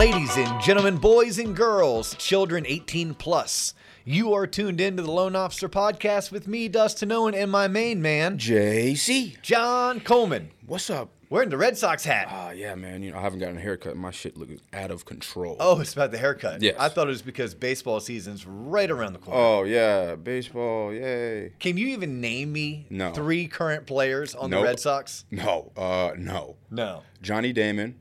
Ladies and gentlemen, boys and girls, children 18 plus, you are tuned into the Loan Officer Podcast with me, Dustin Owen, and my main man, JC, John Coleman. what's up? Wearing the Red Sox hat. Ah, yeah, man. You know, I haven't gotten a haircut. My shit looks out of control. Oh, it's about the haircut. Yes. I thought it was because baseball season's right around the corner. Oh, yeah, baseball, yay. Can you even name me No. three current players on the Nope. Red Sox? No, uh, no. No. Johnny Damon.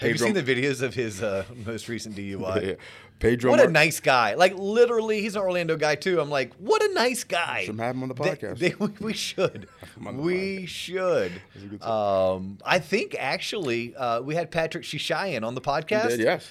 Have you Pedro- seen the videos of his uh, most recent DUI? Yeah. Pedro. What a nice guy. Like, literally, he's an Orlando guy, too. I'm like, what a nice guy. Should have him on the podcast. they- we, we should. We should. Um, I think, actually, uh, we had Patrick Shishayan on the podcast. Did, yes.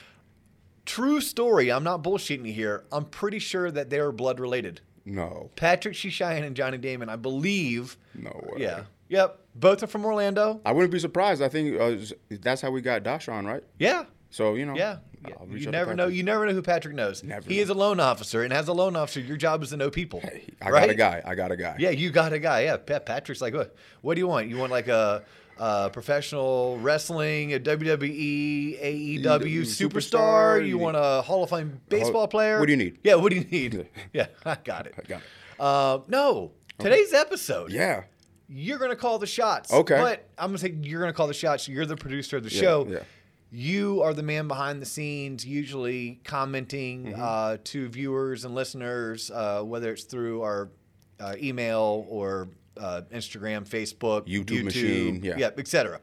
True story. I'm not bullshitting you here. I'm pretty sure that they are blood related. No. Patrick Shishayan and Johnny Damon, I believe. No way. Yeah. Yep. Both are from Orlando. I wouldn't be surprised. I think uh, that's how we got Dashawn, right? Yeah. So, you know. Yeah. yeah. I'll reach You never know. You never know who Patrick knows. Never he know. is a loan officer, and as a loan officer, your job is to know people. Hey, I right? got a guy. I got a guy. Yeah, you got a guy. Yeah, Patrick's like, what? What do you want? You want like a, a professional wrestling, a WWE, AEW superstar? superstar. You want a Hall of Fame baseball player? what do you need? Yeah, what do you need? yeah, I got it. I got it. Uh, no, today's episode. Yeah. You're gonna call the shots. Okay. But I'm gonna say you're gonna call the shots. You're the producer of the Yeah, show. yeah. You are the man behind the scenes, usually commenting Mm-hmm. uh, to viewers and listeners, uh, whether it's through our uh, email or uh, Instagram, Facebook, YouTube machine, yeah. Mm-hmm. etc.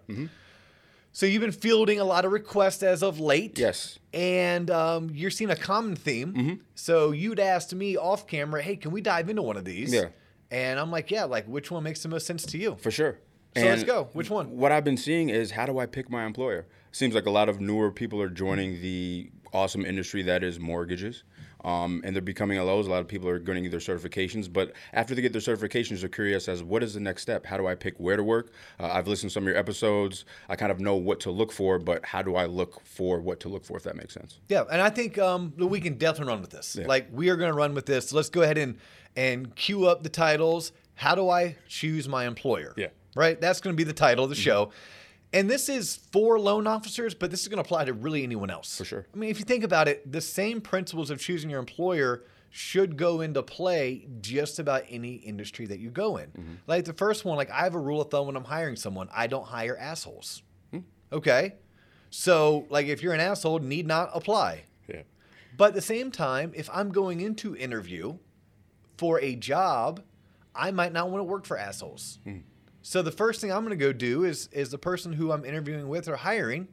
So you've been fielding a lot of requests as of late. Yes. And um, you're seeing a common theme. Mm-hmm. So you'd asked me off camera, hey, can we dive into one of these? Yeah. And I'm like, yeah, like which one makes the most sense to you? For sure. So let's go. Which one? What I've been seeing is how do I pick my employer? Seems like a lot of newer people are joining the awesome industry that is mortgages. Um, and they're becoming LOs. A lot of people are getting their certifications, but after they get their certifications, they're curious as what is the next step? How do I pick where to work? Uh, I've listened to some of your episodes. I kind of know what to look for, but how do I look for what to look for? If that makes sense. Yeah, and I think um, we can definitely run with this. Yeah. Like we are going to run with this. Let's go ahead and and cue up the titles. How do I choose my employer? Yeah. Mm-hmm. Right. That's going to be the title of the show. And this is for loan officers, but this is going to apply to really anyone else. For sure. I mean, if you think about it, the same principles of choosing your employer should go into play just about any industry that you go in. Mm-hmm. Like the first one, like I have a rule of thumb when I'm hiring someone, I don't hire assholes. Hmm. Okay. So, like, if you're an asshole, need not apply. Yeah. But at the same time, if I'm going into interview for a job, I might not want to work for assholes. So the first thing I'm going to go do is is the person who I'm interviewing with or hiring,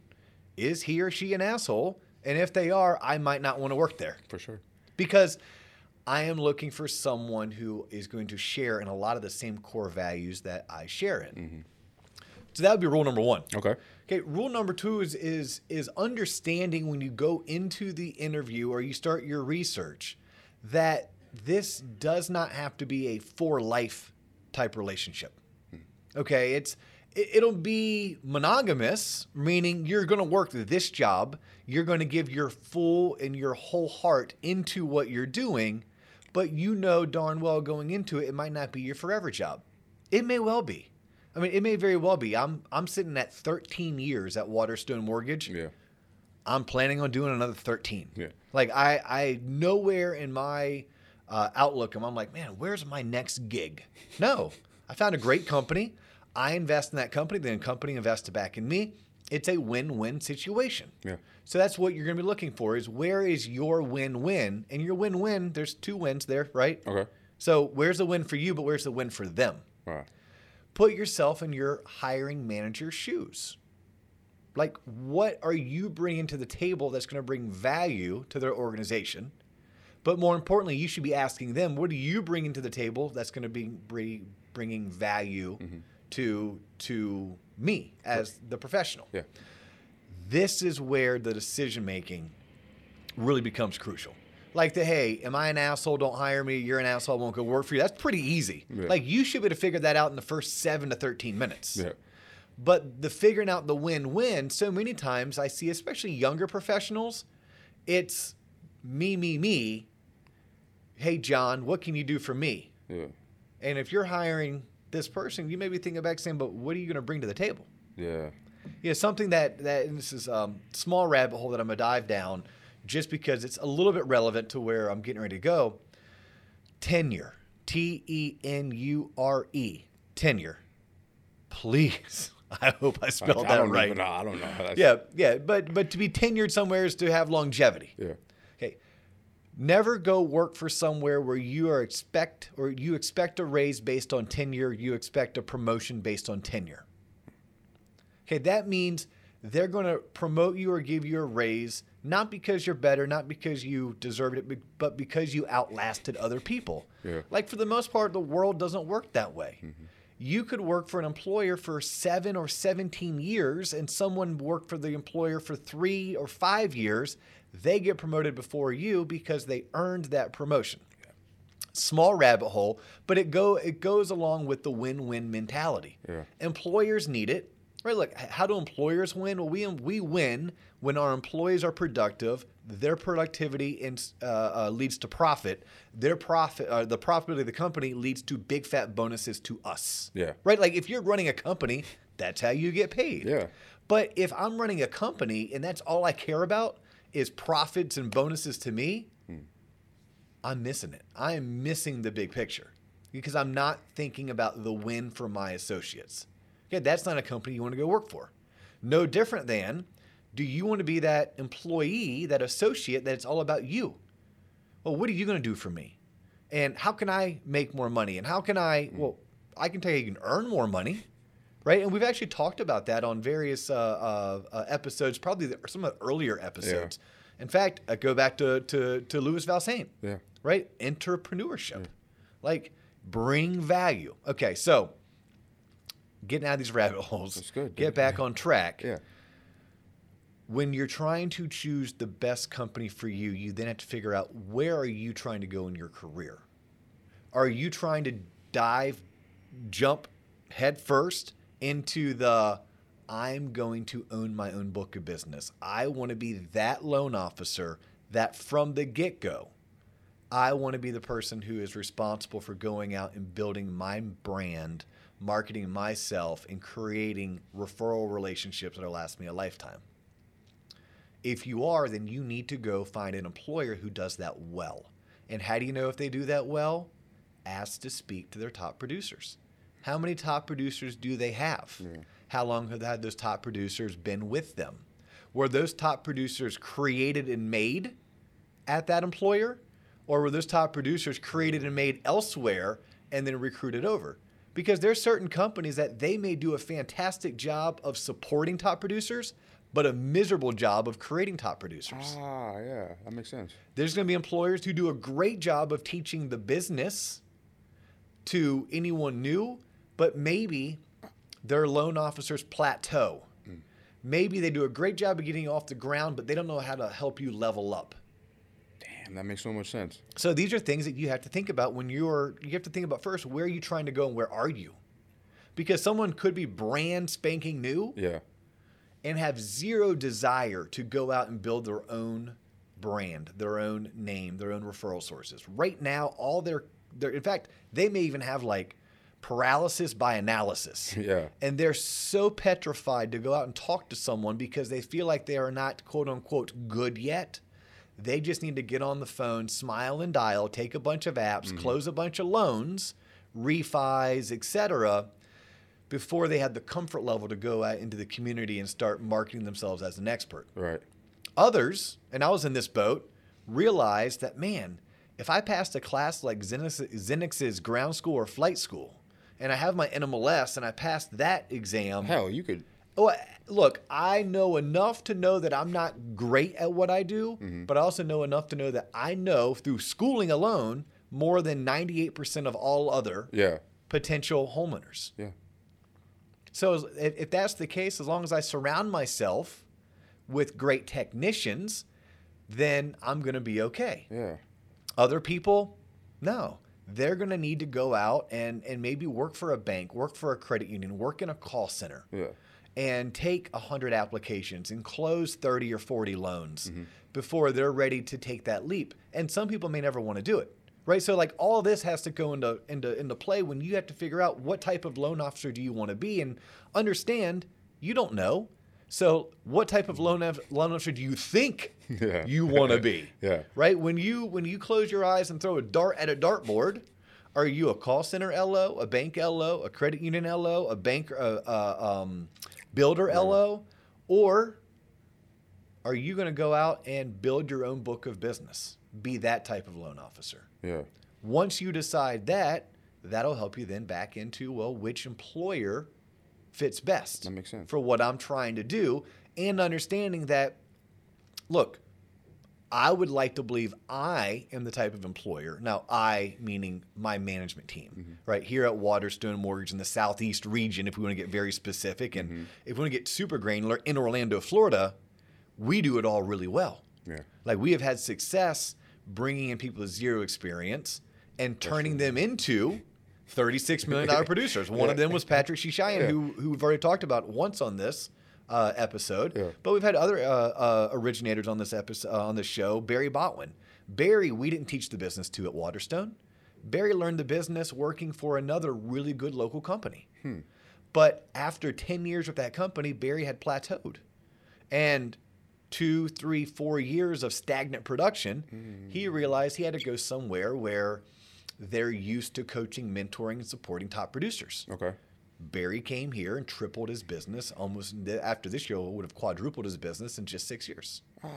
is he or she an asshole? And if they are, I might not want to work there For sure. because I am looking for someone who is going to share in a lot of the same core values that I share in. Mm-hmm. So that would be rule number one. Okay. Okay, rule number two is is is understanding when you go into the interview or you start your research that this does not have to be a for life type relationship. Okay, it's it- it'll be monogamous, meaning you're going to work this job, you're going to give your full and your whole heart into what you're doing, but you know darn well going into it it might not be your forever job. It may well be. I mean, it may very well be. I'm I'm sitting at 13 years at Waterstone Mortgage. Yeah. I'm planning on doing another 13. Yeah. Like I I nowhere in my uh, outlook am I'm like, man, where's my next gig? No, I found a great company. I invest in that company, then the company invests back in me. It's a win-win situation. Yeah. So that's what you're going to be looking for is where is your win-win? And your win-win, there's two wins there, right? Okay. So where's the win for you, but where's the win for them? All right. put yourself in your hiring manager's shoes. Like, what are you bringing to the table that's going to bring value to their organization? But more importantly, you should be asking them, what are you bringing to the table that's going to be bringing value mm-hmm. To to me as the professional? Yeah. This is where the decision making really becomes crucial. Like the hey, am I an asshole? Don't hire me. You're an asshole. I won't go work for you. That's pretty easy. Yeah. Like you should be able to figure that out in the first seven to thirteen minutes. Yeah. But the figuring out the win-win, so many times I see, especially younger professionals, it's me, me, me. Hey, John, what can you do for me? Yeah. And if you're hiring this person, you may be thinking back saying, but what are you going to bring to the table? Yeah. Yeah, something that that and this is um, small rabbit hole that I'm gonna dive down, just because it's a little bit relevant to where I'm getting ready to go. Tenure, T E N U R E, tenure. Please, I hope I spelled I that right. Even know. I don't know. That's, Yeah, yeah, but but to be tenured somewhere is to have longevity. Yeah. Never go work for somewhere where you are expect or you expect a raise based on tenure, you expect a promotion based on tenure. Okay, that means they're going to promote you or give you a raise not because you're better, not because you deserved it, but because you outlasted other people. Yeah. Like for the most part, the world doesn't work that way. Mm-hmm. You could work for an employer for seven or 17 years, and someone worked for the employer for three or five years. They get promoted before you because they earned that promotion. Small rabbit hole, but it go it goes along with the win-win mentality. Yeah. Employers need it. Right, look, how do employers win? Well, we we win when our employees are productive. Their productivity in, uh, uh, leads to profit. Their profit, uh, the profitability of the company leads to big fat bonuses to us. Yeah. Right, like if you're running a company, that's how you get paid. Yeah. But if I'm running a company and that's all I care about is profits and bonuses to me, I'm missing it. I am missing the big picture because I'm not thinking about the win for my associates. Okay, that's not a company you want to go work for. No different than do you want to be that employee, that associate that it's all about you? Well, what are you going to do for me? And how can I make more money? And how can I, well, I can tell you, you can earn more money, right? And we've actually talked about that on various uh, uh, uh, episodes, probably the, some of the earlier episodes. In fact, I go back to, to, to Louis Valsaint Yeah. right? Entrepreneurship. Like bring value. Okay, so getting out of these rabbit holes. That's good, Get back on track. Yeah. When you're trying to choose the best company for you, you then have to figure out where are you trying to go in your career? Are you trying to dive, jump head first into the I'm going to own my own book of business. I want to be that loan officer that from the get go, I want to be the person who is responsible for going out and building my brand, marketing myself, and creating referral relationships that'll last me a lifetime. If you are, then you need to go find an employer who does that well. And how do you know if they do that well? Ask to speak to their top producers. How many top producers do they have? How long have had those top producers been with them? Were those top producers created and made at that employer? Or were those top producers created and made elsewhere and then recruited over? Because there's certain companies that they may do a fantastic job of supporting top producers, but a miserable job of creating top producers. Ah, yeah. That makes sense. There's going to be employers who do a great job of teaching the business to anyone new, but maybe their loan officers plateau. Maybe they do a great job of getting you off the ground, but they don't know how to help you level up. Damn, that makes so much sense. So these are things that you have to think about when you're you have to think about first where are you trying to go and where are you? Because someone could be brand spanking new Yeah. And have zero desire to go out and build their own brand, their own name, their own referral sources. Right now, all their, their in fact, they may even have like paralysis by analysis. Yeah. And they're so petrified to go out and talk to someone because they feel like they are not quote unquote good yet. They just need to get on the phone, smile and dial, take a bunch of apps, mm-hmm. close a bunch of loans, refis, etc before they had the comfort level to go out into the community and start marketing themselves as an expert. Right. Others, and I was in this boat, realized that, man, if I passed a class like Xenix- Xenix's ground school or flight school, and I have my NMLS and I passed that exam, Hell, you could. well, look, I know enough to know that I'm not great at what I do, mm-hmm. but I also know enough to know that I know through schooling alone more than 98% of all other Yeah. potential homeowners. Yeah. So if, if that's the case, as long as I surround myself with great technicians, then I'm going to be okay. Yeah. Other people, no. They're going to need to go out and, and maybe work for a bank, work for a credit union, work in a call center, Yeah. and take 100 applications and close 30 or 40 loans mm-hmm. before they're ready to take that leap. And some people may never want to do it. Right? So like all this has to go into into into play when you have to figure out what type of loan officer do you want to be and understand You don't know. So, what type of loan of- loan officer do you think Yeah. you want to be? Yeah. Right? When you when you close your eyes and throw a dart at a dartboard, are you a call center LO, a bank LO, a credit union LO, a bank uh, uh, um, builder LO, or are you going to go out and build your own book of business? Be that type of loan officer. Yeah. Once you decide that, that'll help you then back into well, which employer fits best That makes sense. for what I'm trying to do, and understanding that, look, I would like to believe I am the type of employer. Now, I meaning my management team, Mm-hmm. right here at Waterstone Mortgage in the Southeast region. If we want to get very specific, and Mm-hmm. if we want to get super granular in Orlando, Florida, we do it all really well. Yeah. Like we have had success bringing in people with zero experience and turning them into $36 million producers. One of them was Patrick Shishayan, Yeah. who, who we've already talked about once on this uh, episode. Yeah. But we've had other uh, uh, originators on this episode, uh, on this show. Barry Botwin. Barry, we didn't teach the business to at Waterstone. Barry learned the business working for another really good local company. But after 10 years with that company, Barry had plateaued. And two, three, four years of stagnant production, he hmm. realized he had to go somewhere where they're used to coaching, mentoring, and supporting top producers. Okay. Barry came here and tripled his business almost after this year would have quadrupled his business in just six years. Ah,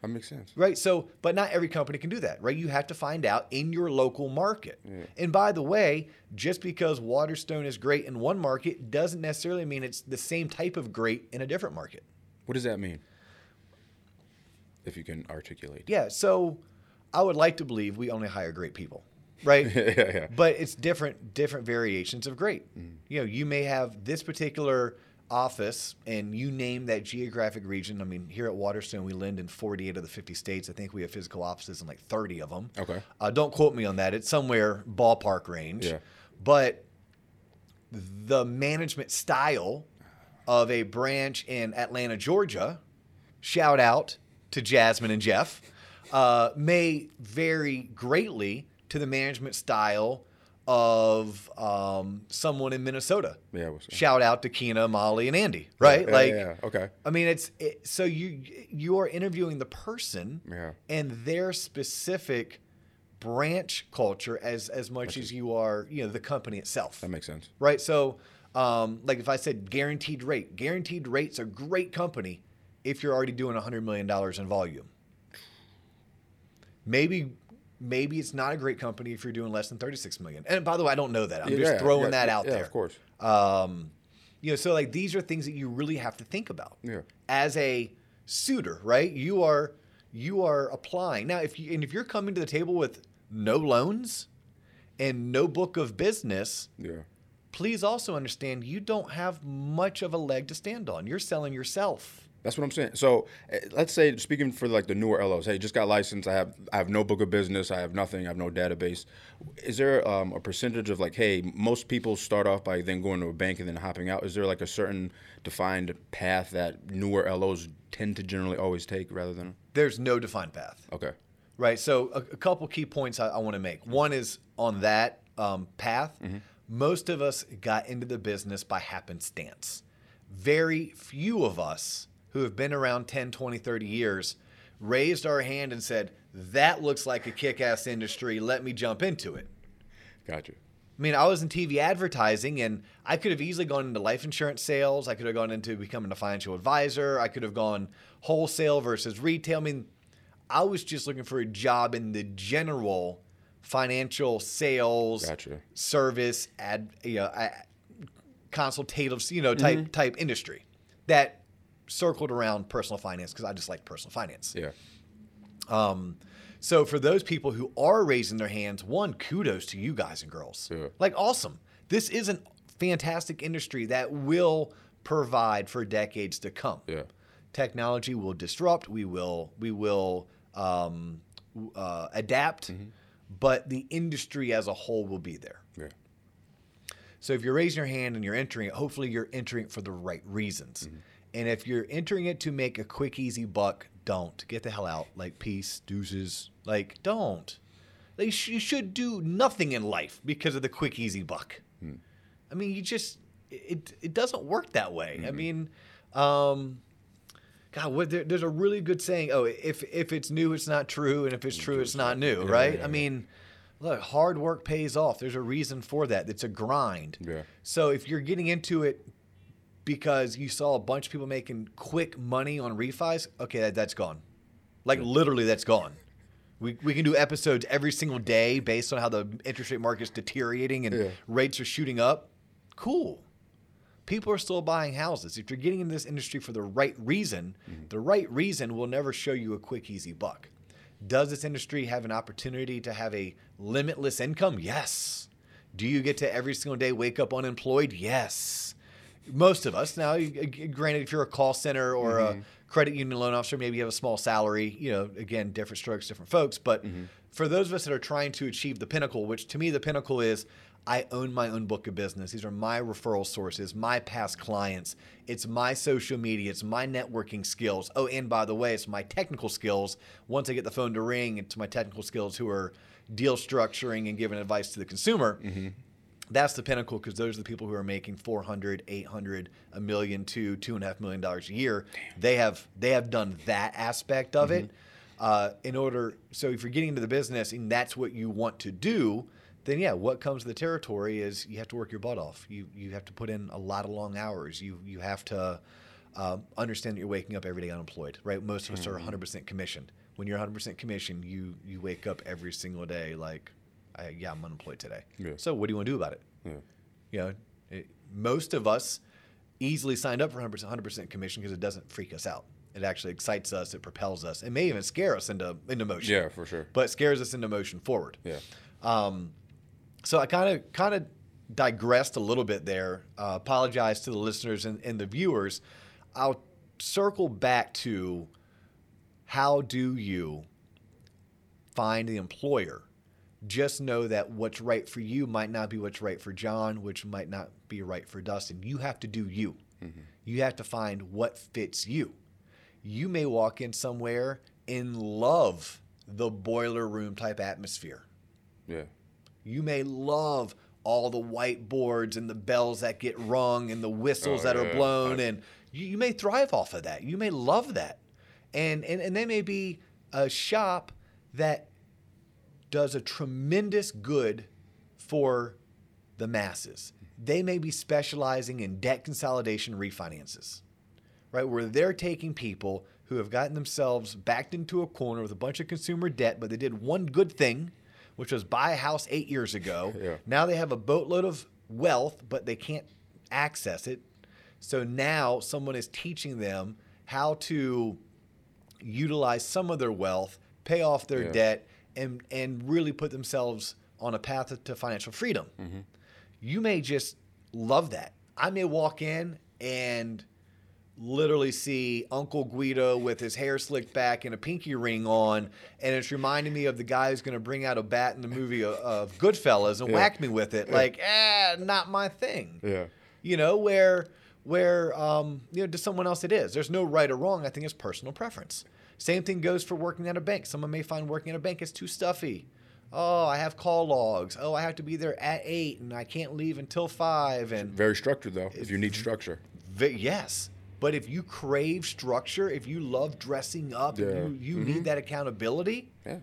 that makes sense. Right. So, but not every company can do that, right? You have to find out in your local market. And by the way, just because Waterstone is great in one market doesn't necessarily mean it's the same type of great in a different market. What does that mean? If you can articulate. Yeah. So, I would like to believe we only hire great people, right? yeah, yeah. but it's different different variations of great. You know, you may have this particular office and you name that geographic region. I mean, here at Waterstone, we lend in 48 of the 50 states. I think we have physical offices in like 30 of them. Okay. Uh, don't quote me on that. It's somewhere ballpark range. Yeah. But the management style of a branch in Atlanta, Georgia, shout out to Jasmine and Jeff, uh, may vary greatly to the management style of um, someone in Minnesota. Yeah, what's- Shout out to Keena, Molly, and Andy. Right? Yeah, like, yeah, yeah. Okay. I mean, it's it, so you you are interviewing the person and their specific branch culture as as much as you are, you know, the company itself That makes sense. right? So, um, like if I said guaranteed rate, guaranteed rate's a great company if you're already doing $100 million in volume. Maybe, maybe it's not a great company if you're doing less than 36 million. And by the way, I don't know that. I'm Yeah, just throwing yeah, that out yeah, there. of course. Um, you know, so like these are things that you really have to think about Yeah. as a suitor, right? You are you are applying now. If you and if you're coming to the table with no loans and no book of business, Yeah. please also understand you don't have much of a leg to stand on. You're selling yourself. That's what I'm saying. So eh, let's say, speaking for like the newer LOs, hey, just got licensed. I have I have no book of business. I have nothing. I have no database. Is there um, a percentage of like, hey, most people start off by then going to a bank and then hopping out? Is there like a certain defined path that newer LOs tend to generally always take rather than? There's no defined path, Okay. right? So a, a couple key points I, I want to make. One is on that um, path. Most of us got into the business by happenstance. Very few of us who have been around 10, 20, 30 years raised our hand and said, "That looks like a kick-ass industry. Let me jump into it." Gotcha. I mean, I was in TV advertising and I could have easily gone into life insurance sales. I could have gone into becoming a financial advisor. I could have gone wholesale versus retail. I mean, I was just looking for a job in the general financial sales, Gotcha. service, ad, you know, consultative, you know, type mm-hmm. type industry that circled around personal finance because I just like personal finance. Yeah. Um, so for those people who are raising their hands, one, kudos to you guys and girls. Yeah. Like awesome. This is a fantastic industry that will provide for decades to come. Yeah. Technology will disrupt. We will we will um, uh, adapt, but the industry as a whole will be there. Yeah. So if you're raising your hand and you're entering it, hopefully you're entering it for the right reasons. And if you're entering it to make a quick, easy buck, don't get the hell out. Like peace, deuces. Like don't. Like, you sh- you should do nothing in life because of the quick, easy buck. I mean, you just it it doesn't work that way. Mm-hmm. I mean, um, God, what, there, there's a really good saying. Oh, if if it's new, it's not true, and if it's true, it's not new, Yeah, right? yeah, I mean, look, hard work pays off. There's a reason for that. It's a grind. Yeah. So if you're getting into it because you saw a bunch of people making quick money on refis, okay, that, that's gone. Like literally, that's gone. We, we can do episodes every single day based on how the interest rate market's deteriorating and Yeah. rates are shooting up. Cool. People are still buying houses. If you're getting into this industry for the right reason, mm-hmm. the right reason will never show you a quick, easy buck. Does this industry have an opportunity to have a limitless income? Yes. Do you get to every single day wake up unemployed? Yes. Most of us. Now, granted, if you're a call center or a mm-hmm. credit union loan officer, maybe you have a small salary. You know, again, different strokes, different folks. But mm-hmm. for those of us that are trying to achieve the pinnacle, which to me the pinnacle is I own my own book of business. These are my referral sources, my past clients. It's my social media. It's my networking skills. Oh, and by the way, it's my technical skills. Once I get the phone to ring, it's my technical skills who are deal structuring and giving advice to the consumer. Mm-hmm. That's the pinnacle because those are the people who are making 400, 800, a million, two, two and a half million dollars a year. They have they have done that aspect of it. Uh, in order, so if you're getting into the business and that's what you want to do, then yeah, what comes to the territory is you have to work your butt off. You you have to put in a lot of long hours. You you have to um, understand that you're waking up every day unemployed, right? Most of us are 100% commissioned. When you're 100% commissioned, you you wake up every single day like, I, yeah, I'm unemployed today. Yeah. So what do you want to do about it? Yeah. You know, it, most of us easily signed up for 100%, 100% commission because it doesn't freak us out. It actually excites us. It propels us. It may even scare us into into motion. Yeah, for sure. But it scares us into motion forward. Yeah. Um, so I kind of kind of digressed a little bit there. Uh, apologize to the listeners and, and the viewers. I'll circle back to how do you find the employer? Just know that what's right for you might not be what's right for John, which might not be right for Dustin. You have to do you. Mm-hmm. You have to find what fits you. You may walk in somewhere and love the boiler room type atmosphere. Yeah. You may love all the whiteboards and the bells that get rung and the whistles Oh, that are blown, I- and you, you may thrive off of that. You may love that, and and and they may be a shop that does a tremendous good for the masses. They may be specializing in debt consolidation refinances, right? Where they're taking people who have gotten themselves backed into a corner with a bunch of consumer debt, but they did one good thing, which was buy a house eight years ago. Yeah. Now they have a boatload of wealth, but they can't access it. So now someone is teaching them how to utilize some of their wealth, pay off their Yeah. debt, and and really put themselves on a path to financial freedom. You may just love that. I may walk in and literally see Uncle Guido with his hair slicked back and a pinky ring on, and it's reminding me of the guy who's going to bring out a bat in the movie of, of Goodfellas and Yeah. whack me with it. Like, eh, not my thing Yeah. you know where where um, you know to someone else it is there's no right or wrong i think it's personal preference same thing goes for working at a bank someone may find working at a bank is too stuffy oh i have call logs oh i have to be there at eight and i can't leave until five and Very structured though. If you need structure. Vi- yes but if you crave structure if you love dressing up Yeah. you, you need that accountability Yeah.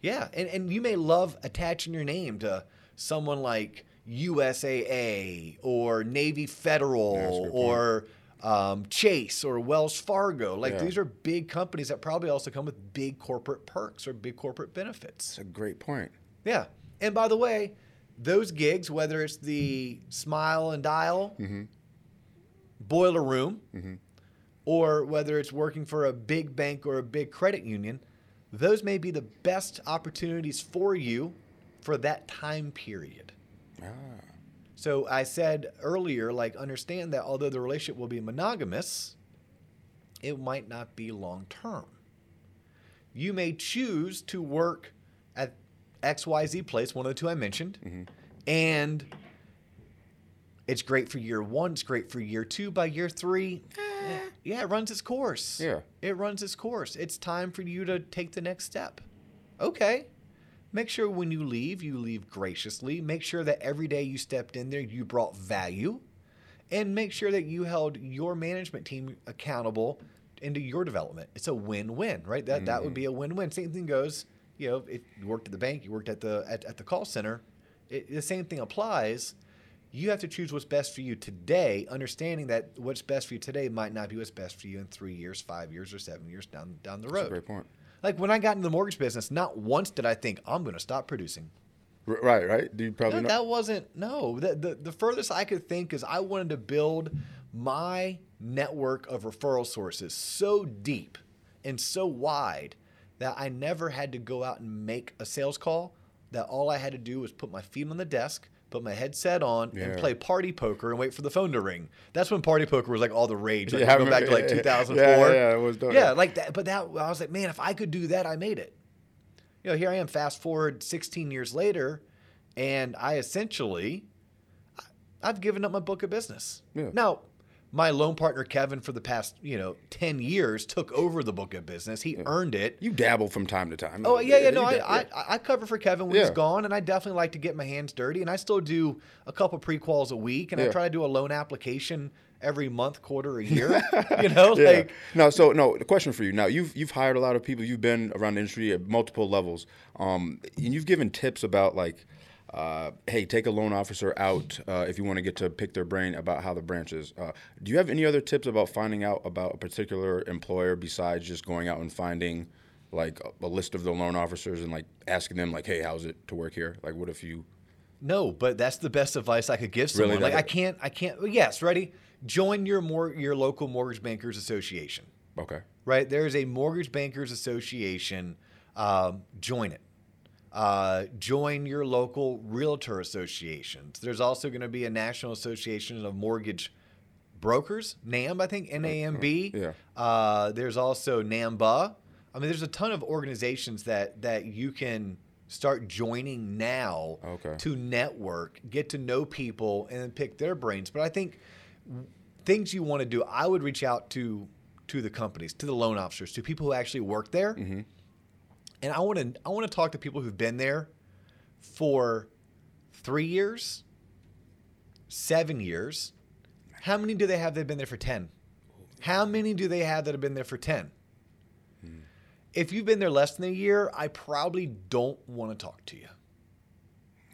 yeah, and, and you may love attaching your name to someone like USAA or Navy Yeah, Federal point. or um, Chase or Wells Fargo. Like Yeah. these are big companies that probably also come with big corporate perks or big corporate benefits. That's a great point. Yeah. And by the way, those gigs, whether it's the Smile and Dial, Mm-hmm. Boiler Room, or whether it's working for a big bank or a big credit union, those may be the best opportunities for you for that time period. Ah. So I said earlier, like, understand that although the relationship will be monogamous, it might not be long term. You may choose to work at XYZ place, one of the two I mentioned, and it's great for year one, it's great for year two. By year three, eh, yeah, it runs its course. Yeah. It runs its course. It's time for you to take the next step. Okay. Make sure when you leave, you leave graciously. Make sure that every day you stepped in there, you brought value. and make sure that you held your management team accountable into your development. It's a win-win, right? That that would be mm-hmm. a win-win. Same thing goes, you know, if you worked at the bank, you worked at the at, at the call center, it, the same thing applies. You have to choose what's best for you today, understanding that what's best for you today might not be what's best for you in three years, five years, or seven years down down the That's a road. great point. Like when I got into the mortgage business, not once did I think I'm going to stop producing. Right, right. Do you probably No, that wasn't no. The, the the furthest I could think is I wanted to build my network of referral sources so deep and so wide that I never had to go out and make a sales call. That all I had to do was put my feet on the desk, put my headset on, and play party poker and wait for the phone to ring. That's when party poker was like all the rage. Like Yeah, go back to like remember- yeah, 2004. yeah, yeah, it was dope. Yeah, like that. But that I was like, man, if I could do that, I made it you know, here I am, fast forward 16 years later, and I essentially, I've given up my book of business. Yeah. Now, my loan partner Kevin, for the past you know 10 years, took over the book of business. He earned it. You dabble from time to time. Oh yeah, yeah, no, I, I. I cover for Kevin when he's gone, and I definitely like to get my hands dirty, and I still do a couple pre-quals a week, and I try to do a loan application every month, quarter, a year. you know, Yeah. like no, so no. The question for you now: you've you've hired a lot of people. You've been around the industry at multiple levels, um, and you've given tips about like, uh, hey, take a loan officer out uh, if you want to get to pick their brain about how the branch is. Uh, do you have any other tips about finding out about a particular employer besides just going out and finding like a, a list of the loan officers and like asking them like, hey, how's it to work here? Like, what if you? No, but that's the best advice I could give Really? someone. like I can't, I can't. well, Yes, ready? Join your more your local mortgage bankers association. Okay. Right there is a mortgage bankers association. Um, join it. Uh, join your local realtor associations. There's also going to be a national association of mortgage brokers, NAMB, I think, N A M B. Yeah. Uh, there's also NAMBA. I mean, there's a ton of organizations that that you can start joining now Okay. to network, get to know people, and pick their brains. But I think things you want to do, I would reach out to to the companies, to the loan officers, to people who actually work there, and I want to I want to talk to people who've been there for three years, seven years. How many do they have that have been there for ten? How many do they have that have been there for ten? Hmm. If you've been there less than a year, I probably don't want to talk to you.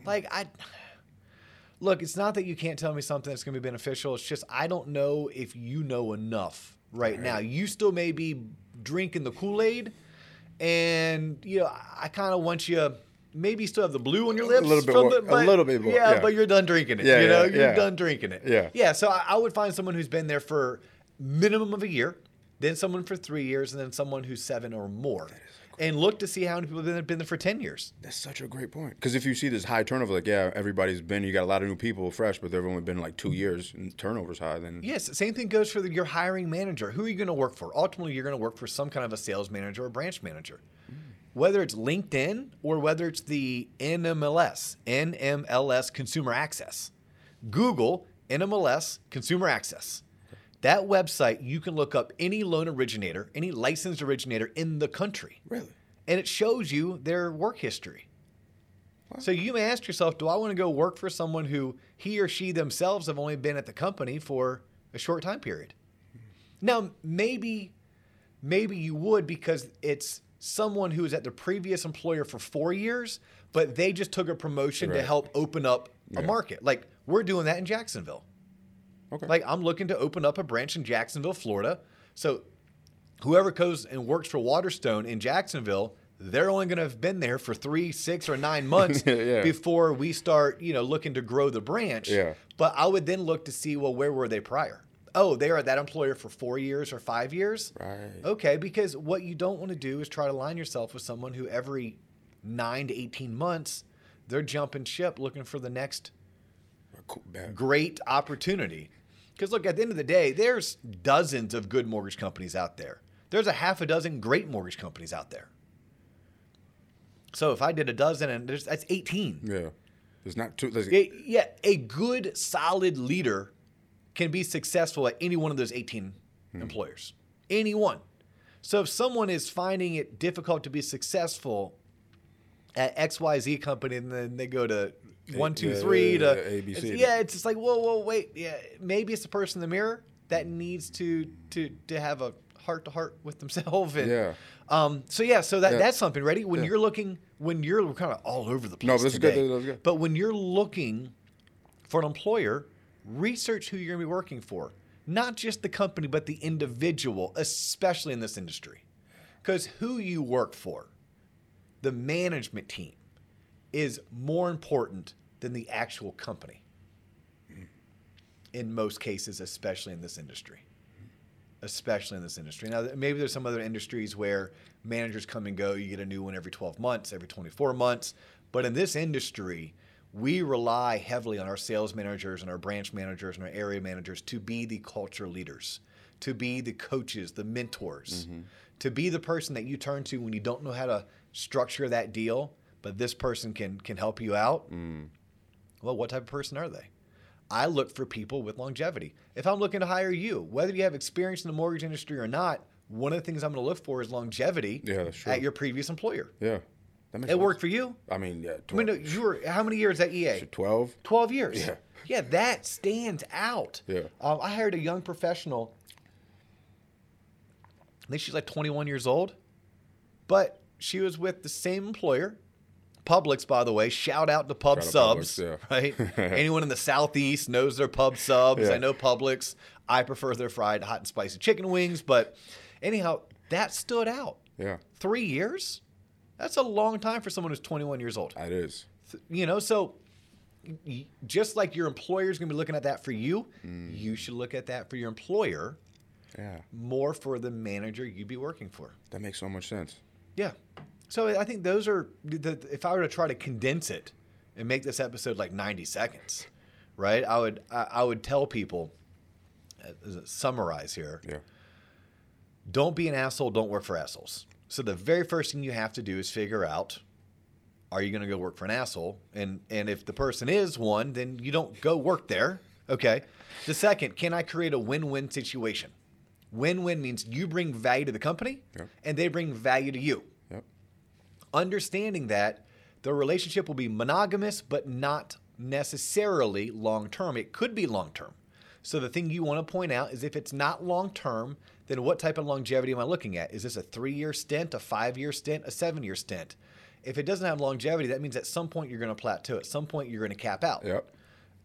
Like I look, it's not that you can't tell me something that's going to be beneficial. It's just I don't know if you know enough right, now. You still may be drinking the Kool Aid, and you know I kind of want you. Maybe you still have the blue on your lips. A little bit more- the- a little bit more, Yeah, yeah. but you're done drinking it. Yeah, you know, yeah, you're yeah. done drinking it. Yeah. Yeah. So I, I would find someone who's been there for minimum of a year, then someone for three years, and then someone who's seven or more, and look to see how many people have been- there for ten years. That's such a great point. Because if you see this high turnover, like yeah, everybody's been, you got a lot of new people fresh, but they've only been like two years, and turnover's high. Then Yes, same thing goes for the, your hiring manager. Who are you going to work for? Ultimately, you're going to work for some kind of a sales manager or branch manager. Whether it's LinkedIn or whether it's the NMLS, NMLS Consumer Access. Google NMLS Consumer Access. That website, you can look up any loan originator, any licensed originator in the country, really, and it shows you their work history. So you may ask yourself, do I want to go work for someone who he or she themselves have only been at the company for a short time period? Now, maybe maybe you would because it's someone who was at the previous employer for 4 years, but they just took a promotion to help open up a market. Like we're doing that in Jacksonville. Okay, Like I'm looking to open up a branch in Jacksonville, Florida. So whoever goes and works for Waterstone in Jacksonville, they're only going to have been there for three, six, or nine months Yeah. before we start, you know, looking to grow the branch. Yeah. But I would then look to see, well, where were they prior? Oh, they are at that employer for four years or five years. right, Okay, because what you don't want to do is try to line yourself with someone who every nine to 18 months, they're jumping ship looking for the next cool, great opportunity. Because look, at the end of the day, there's dozens of good mortgage companies out there. There's a half a dozen great mortgage companies out there. So if I did a dozen, and there's that's 18. yeah. There's not two. There's, yeah, a good, solid leader can be successful at any one of those 18 hmm. employers. Any one. So if someone is finding it difficult to be successful at XYZ company and then they go to one, two, three yeah, to yeah, A, B, it's- yeah. It's just like whoa, whoa, wait. Yeah, maybe it's the person in the mirror that needs to to to have a heart to heart with themselves. And, Yeah. Um. So yeah. So that Yeah. that's something. Ready? When you're looking, when you're kind of all over the place. No, this is good, today, this is good. But when you're looking for an employer, research who you're going to be working for. Not just the company, but the individual, especially in this industry. Because who you work for, the management team, is more important than the actual company. In most cases, especially in this industry. Especially in this industry. Now, maybe there's some other industries where managers come and go. You get a new one every 12 months, every 24 months. But in this industry, we rely heavily on our sales managers and our branch managers and our area managers to be the culture leaders, to be the coaches, the mentors, mm-hmm. to be the person that you turn to when you don't know how to structure that deal, but this person can can help you out. Mm. Well, what type of person are they? I look for people with longevity. If I'm looking to hire you, whether you have experience in the mortgage industry or not, one of the things I'm going to look for is longevity Yeah, at your previous employer. Yeah. That makes It sense. worked for you. I mean, yeah. I mean, no, you were how many years at EA? 12. 12 years. Yeah. Yeah, that stands out. Yeah. Um, I hired a young professional. I think she's like 21 years old, but she was with the same employer. Publix, by the way, shout out to Pub Shout out Subs, Publix, right? Anyone in the Southeast knows their Pub Subs. Yeah. I know Publix. I prefer their fried hot and spicy chicken wings, but anyhow, that stood out. Yeah. Three years? That's a long time for someone who's 21 years old That is. you know so just like your employer's going to be looking at that for you Mm. you should look at that for your employer Yeah. more for the manager you'd be working for That makes so much sense. yeah so i think those are the, if i were to try to condense it and make this episode like 90 seconds right i would i, I would tell people uh, summarize here Yeah. don't be an asshole don't work for assholes so the very first thing you have to do is figure out are you going to go work for an asshole and and if the person is one then you don't go work there okay the second can i create a win-win situation win-win means you bring value to the company Yep. and they bring value to you. Understanding that the relationship will be monogamous but not necessarily long term. It could be long term. So the thing you want to point out is if it's not long term, then what type of longevity am I looking at? Is this a three year stint, a five year stint, a seven year stint? If it doesn't have longevity, that means at some point you're going to plateau. At some point you're going to cap out. Yep.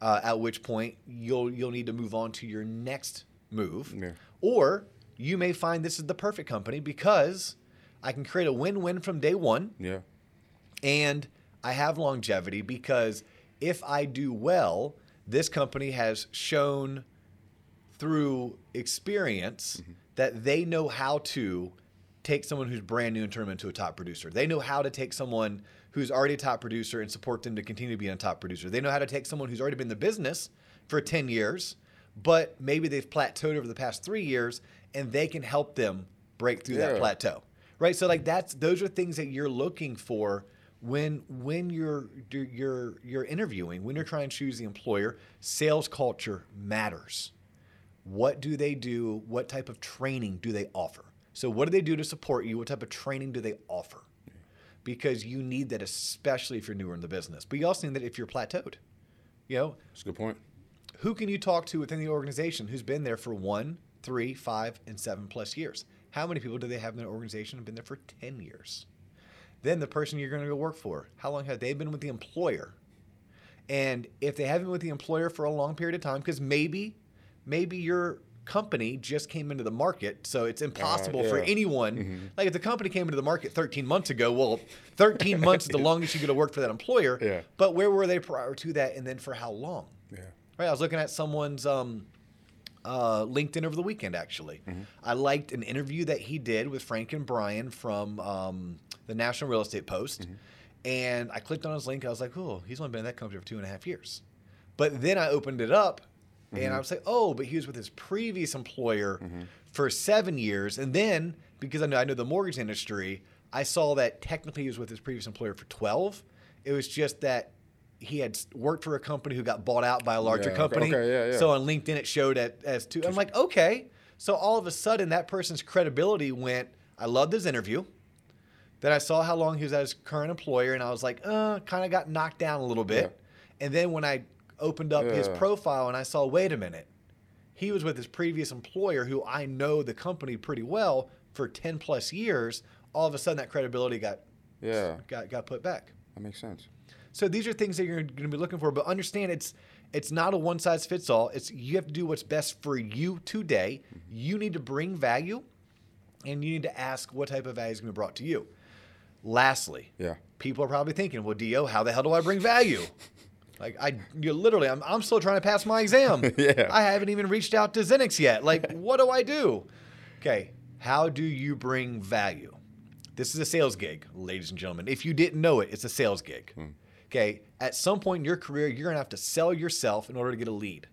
Uh, at which point you'll you'll need to move on to your next move, Yeah. or you may find this is the perfect company because I can create a win-win from day one Yeah. and I have longevity because if I do well, this company has shown through experience mm-hmm. that they know how to take someone who's brand new and turn them into a top producer. They know how to take someone who's already a top producer and support them to continue to be a top producer. They know how to take someone who's already been in the business for 10 years, but maybe they've plateaued over the past three years and they can help them break through that plateau. Right? So like that's those are things that you're looking for when when you're you're you're interviewing, when you're trying to choose the employer, sales culture matters what do they do? What type of training do they offer? So, what do they do to support you? What type of training do they offer? Because you need that, especially if you're newer in the business. But you also need that if you're plateaued. You know, That's a good point. who can you talk to within the organization who's been there for one, three, five, and seven plus years? How many people do they have in their organization who've been there for 10 years? Then the person you're going to go work for, how long have they been with the employer? And if they haven't been with the employer for a long period of time, because maybe, maybe your company just came into the market, so it's impossible for yeah. anyone. Like if the company came into the market 13 months ago, well, 13 months is the longest you could have worked for that employer. Yeah. But where were they prior to that, and then for how long? Yeah. Right, I was looking at someone's um, uh, LinkedIn over the weekend. Actually, I liked an interview that he did with Frank and Brian from um, the National Real Estate Post, and I clicked on his link. I was like, "Oh, he's only been in that company for two and a half years." But then I opened it up, and I was like, "Oh, but he was with his previous employer for seven years, and then because I know I know the mortgage industry, I saw that technically he was with his previous employer for twelve. It was just that." He had worked for a company who got bought out by a larger Yeah, company. okay, yeah, yeah. So on LinkedIn, it showed at, as two. I'm like, okay. So all of a sudden, that person's credibility went. I loved his interview. Then I saw how long he was at his current employer, and I was like, uh, kind of got knocked down a little bit. And then when I opened up his profile and I saw, wait a minute, he was with his previous employer who I know the company pretty well for 10 plus years. All of a sudden, that credibility got Yeah, got, got put back. that makes sense. So these are things that you're going to be looking for, but understand it's it's not a one size fits all. It's you have to do what's best for you today. Mm-hmm. You need to bring value, and you need to ask what type of value is going to be brought to you. Lastly, Yeah. people are probably thinking, "Well, D.O., how the hell do I bring value?" Like I, you literally, I'm, I'm still trying to pass my exam. Yeah. I haven't even reached out to Xenix yet. Like, what do I do? Okay, how do you bring value? This is a sales gig, ladies and gentlemen. If you didn't know it, it's a sales gig. Hmm. Okay, at some point in your career, you're gonna have to sell yourself in order to get a lead.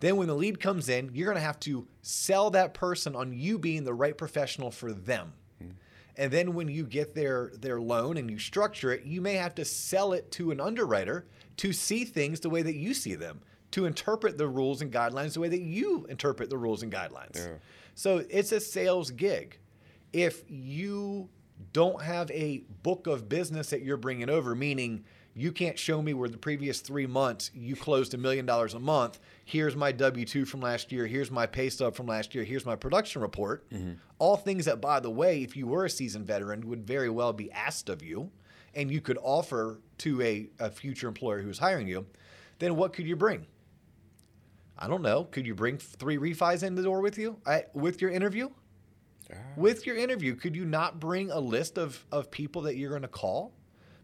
Then, when the lead comes in, you're gonna have to sell that person on you being the right professional for them. Hmm. And then when you get their their loan and you structure it, you may have to sell it to an underwriter to see things the way that you see them, to interpret the rules and guidelines the way that you interpret the rules and guidelines. Yeah. So it's a sales gig. If you don't have a book of business that you're bringing over, meaning you can't show me where the previous three months you closed a million dollars a month. Here's my W 2 from last year. Here's my pay stub from last year. Here's my production report. Mm-hmm. All things that, by the way, if you were a seasoned veteran, would very well be asked of you and you could offer to a, a future employer who's hiring you. Then what could you bring? I don't know. Could you bring three refis in the door with you I, with your interview? Ah. With your interview, could you not bring a list of, of people that you're going to call?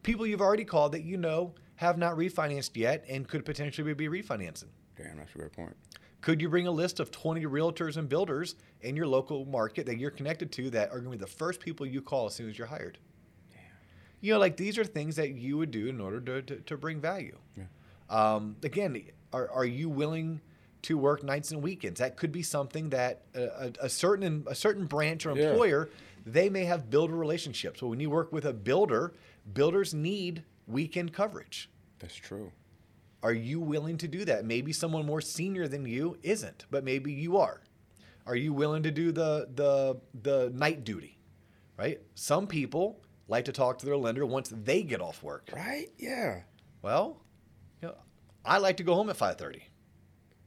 People you've already called that you know have not refinanced yet and could potentially be refinancing. Damn, that's a great point. Could you bring a list of 20 realtors and builders in your local market that you're connected to that are going to be the first people you call as soon as you're hired? You know, like these are things that you would do in order to, to, to bring value. Yeah. Um, again, are, are you willing to work nights and weekends? That could be something that a, a, a certain a certain branch or Yeah. employer they may have builder relationships. But when you work with a builder, builders need weekend coverage. That's true. Are you willing to do that? Maybe someone more senior than you isn't, but maybe you are. Are you willing to do the the the night duty? Right? Some people like to talk to their lender once they get off work. Right? Yeah. Well, you know, I like to go home at 5:30.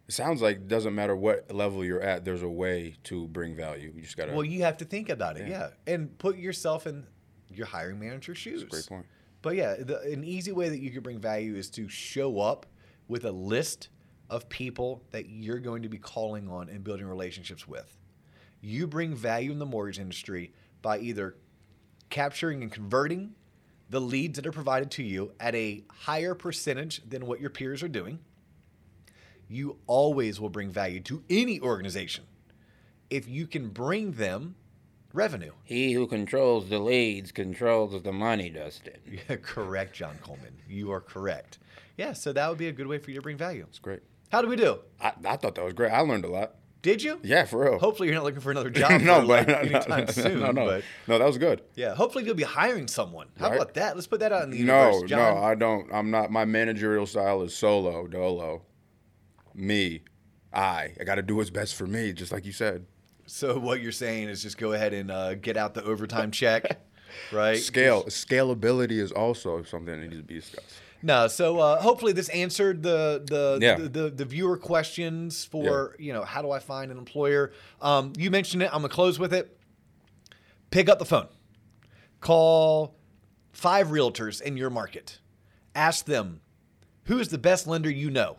It sounds like it doesn't matter what level you're at, there's a way to bring value. You just gotta. Well, you have to think about it, yeah, Yeah. and put yourself in your hiring manager's shoes. That's a great point. But yeah, the, an easy way that you could bring value is to show up with a list of people that you're going to be calling on and building relationships with. You bring value in the mortgage industry by either capturing and converting the leads that are provided to you at a higher percentage than what your peers are doing. You always will bring value to any organization if you can bring them revenue. He who controls the leads controls the money, Dustin. Yeah, correct, John Coleman. You are correct. Yeah, so that would be a good way for you to bring value. it's great. How do we do? I, I thought that was great. I learned a lot. Did you? Yeah, for real. Hopefully, you're not looking for another job no, but like anytime soon. no, no, But no. That was good. yeah, hopefully you'll be hiring someone. How Right. about that? Let's put that out in the No, universe, John. no, I don't. I'm not. My managerial style is solo, dolo. Me, I. I got to do what's best for me, just like you said. So what you're saying is just go ahead and uh, get out the overtime check, right? Scale scalability is also something that needs to be discussed. No, so uh, hopefully this answered the the, Yeah. the, the the viewer questions for you know how do I find an employer. Um, you mentioned it. I'm gonna close with it. Pick up the phone, call five realtors in your market, ask them who is the best lender you know.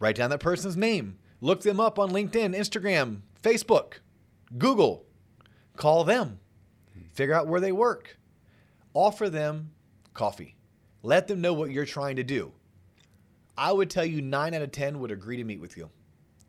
Write down that person's name. Look them up on LinkedIn, Instagram, Facebook, Google. Call them. Figure out where they work. Offer them coffee. Let them know what you're trying to do. I would tell you nine out of 10 would agree to meet with you.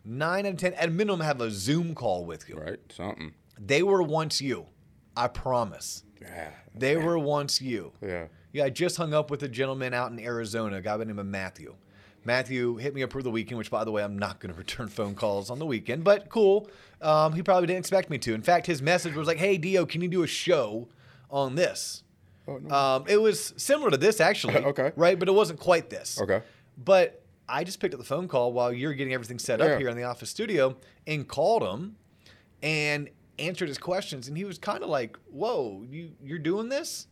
Nine out of 10, at minimum, have a Zoom call with you. Right? Something. They were once you. I promise. Yeah. They were once you. Yeah. Yeah, I just hung up with a gentleman out in Arizona, a guy by the name of Matthew. Matthew hit me up for the weekend, which, by the way, I'm not going to return phone calls on the weekend, but cool. Um, he probably didn't expect me to. In fact, his message was like, "Hey, D.O., can you do a show on this?" Oh, no. Um, it was similar to this, actually. Okay. Right, but it wasn't quite this. Okay. But I just picked up the phone call while you're getting everything set up here in the office studio and called him and answered his questions. And he was kind of like, "Whoa, you you're doing this?"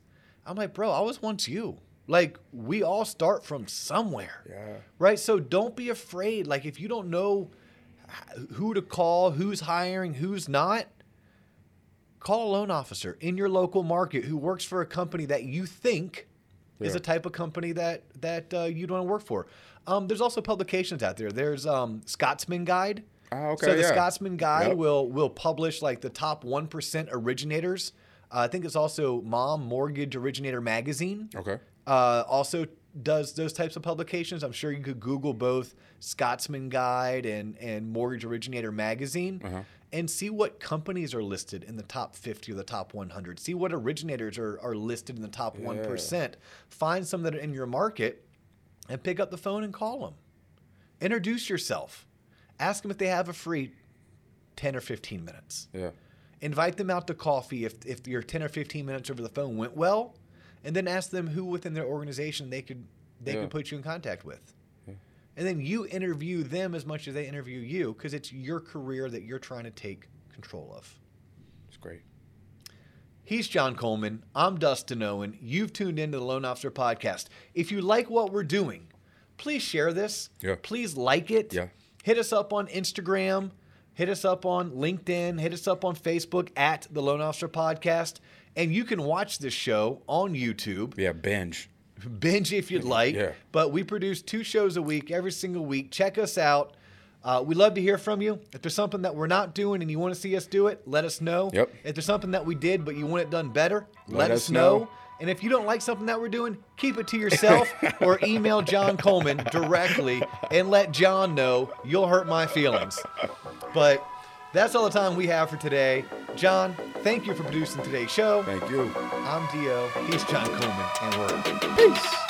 I'm like, "Bro, I was once you." Like we all start from somewhere. Yeah. Right? So don't be afraid. Like if you don't know who to call, who's hiring, who's not, call a loan officer in your local market who works for a company that you think is Yeah. a type of company that that uh, you'd want to work for. Um, there's also publications out there. There's um, Scotsman Guide. Ah, okay, So the yeah. Scotsman Guide Yep. will will publish like the top one percent originators. Uh, I think it's also Mom Mortgage Originator Magazine Okay. Uh, also does those types of publications. I'm sure you could Google both Scotsman Guide and, and Mortgage Originator Magazine Uh-huh. and see what companies are listed in the top 50 or the top 100. See what originators are, are listed in the top 1%. Find some that are in your market and pick up the phone and call them. Introduce yourself. Ask them if they have a free 10 or 15 minutes Yeah. invite them out to coffee if, if your 10 or 15 minutes over the phone went well and then ask them who within their organization they could they Yeah. could put you in contact with and then you interview them as much as they interview you because it's your career that you're trying to take control of It's great. He's John Coleman. I'm Dustin Owen. You've tuned into the Loan Officer Podcast. If you like what we're doing, please share this. Yeah. Please like it. Yeah. Hit us up on Instagram. Hit us up on LinkedIn. Hit us up on Facebook at the Loan Officer Podcast. And you can watch this show on YouTube. Yeah. Binge. Binge if you'd like. Yeah. But we produce two shows a week, every single week. Check us out. Uh, we love to hear from you. If there's something that we're not doing and you want to see us do it, let us know. Yep. If there's something that we did but you want it done better, let, Let us us know. know. And if you don't like something that we're doing, keep it to yourself or email John Coleman directly and let John know you'll hurt my feelings. But that's all the time we have for today. John, thank you for producing today's show. Thank you. I'm Dio. He's John Coleman, and we're out. Peace.